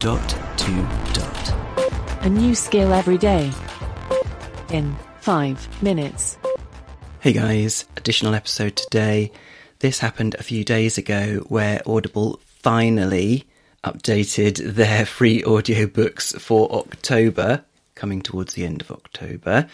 Dot to dot. A new skill every day. In five minutes. Hey guys, additional episode today. This happened a few days ago where Audible finally updated their free audiobooks for October, coming towards the end of October.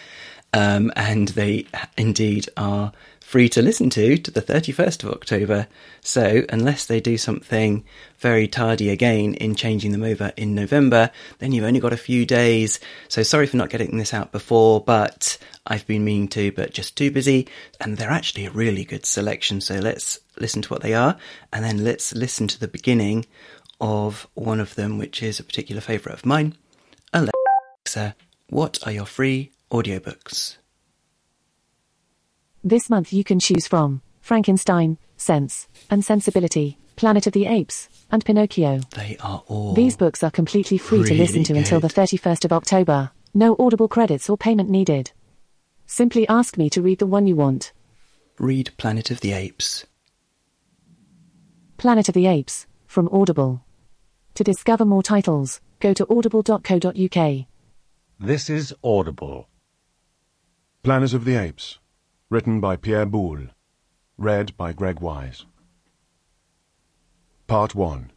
Um, and they indeed are free to listen to to the 31st of October. So, unless they do something very tardy again in changing them over in November, then you've only got a few days. So, sorry for not getting this out before, but I've been meaning to, but just too busy. And they're actually a really good selection. So, let's listen to what they are, and then let's listen to the beginning of one of them, which is a particular favourite of mine. Alexa, what are your free audiobooks? This month you can choose from Frankenstein, Sense, and Sensibility, Planet of the Apes, and Pinocchio. They are all. These books are completely free to listen to Really until the 31st of October. No audible credits or payment needed. Simply ask me to read the one you want. Read Planet of the Apes. Planet of the Apes, from Audible. To discover more titles, go to audible.co.uk. This is Audible. Planet of the Apes, written by Pierre Boulle, read by Greg Wise. Part 1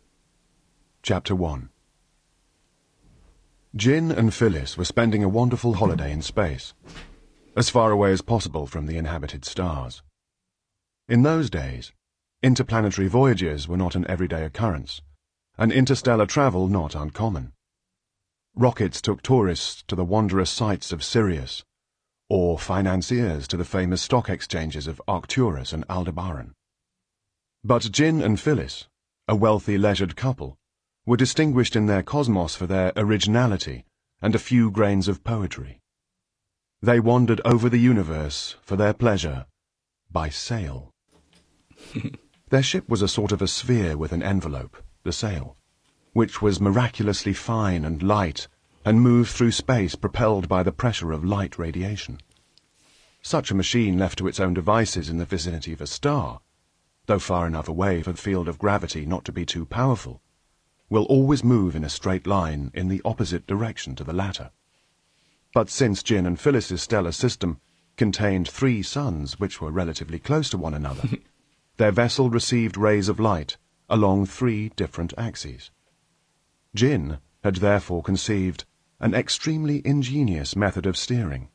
Chapter 1 Jinn and Phyllis were spending a wonderful holiday in space, as far away as possible from the inhabited stars. In those days, interplanetary voyages were not an everyday occurrence, and interstellar travel not uncommon. Rockets took tourists to the wondrous sights of Sirius, or financiers to the famous stock exchanges of Arcturus and Aldebaran. But Jinn and Phyllis, a wealthy leisured couple, were distinguished in their cosmos for their originality and a few grains of poetry. They wandered over the universe for their pleasure by sail. their ship was a sort of a sphere with an envelope, the sail, which was miraculously fine and light and moved through space propelled by the pressure of light radiation. Such a machine left to its own devices in the vicinity of a star, though far enough away for the field of gravity not to be too powerful, will always move in a straight line in the opposite direction to the latter. But since Jinn and Phyllis's stellar system contained three suns which were relatively close to one another, their vessel received rays of light along three different axes. Jinn had therefore conceived an extremely ingenious method of steering.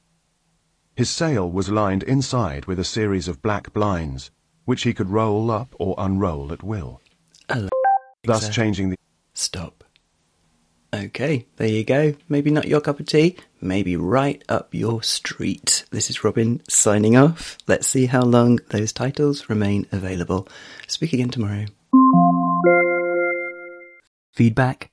His sail was lined inside with a series of black blinds, which he could roll up or unroll at will, Alexa, thus changing the stop. Okay, there you go. Maybe not your cup of tea, maybe right up your street. This is Robin signing off. Let's see how long those titles remain available. Speak again tomorrow. Feedback,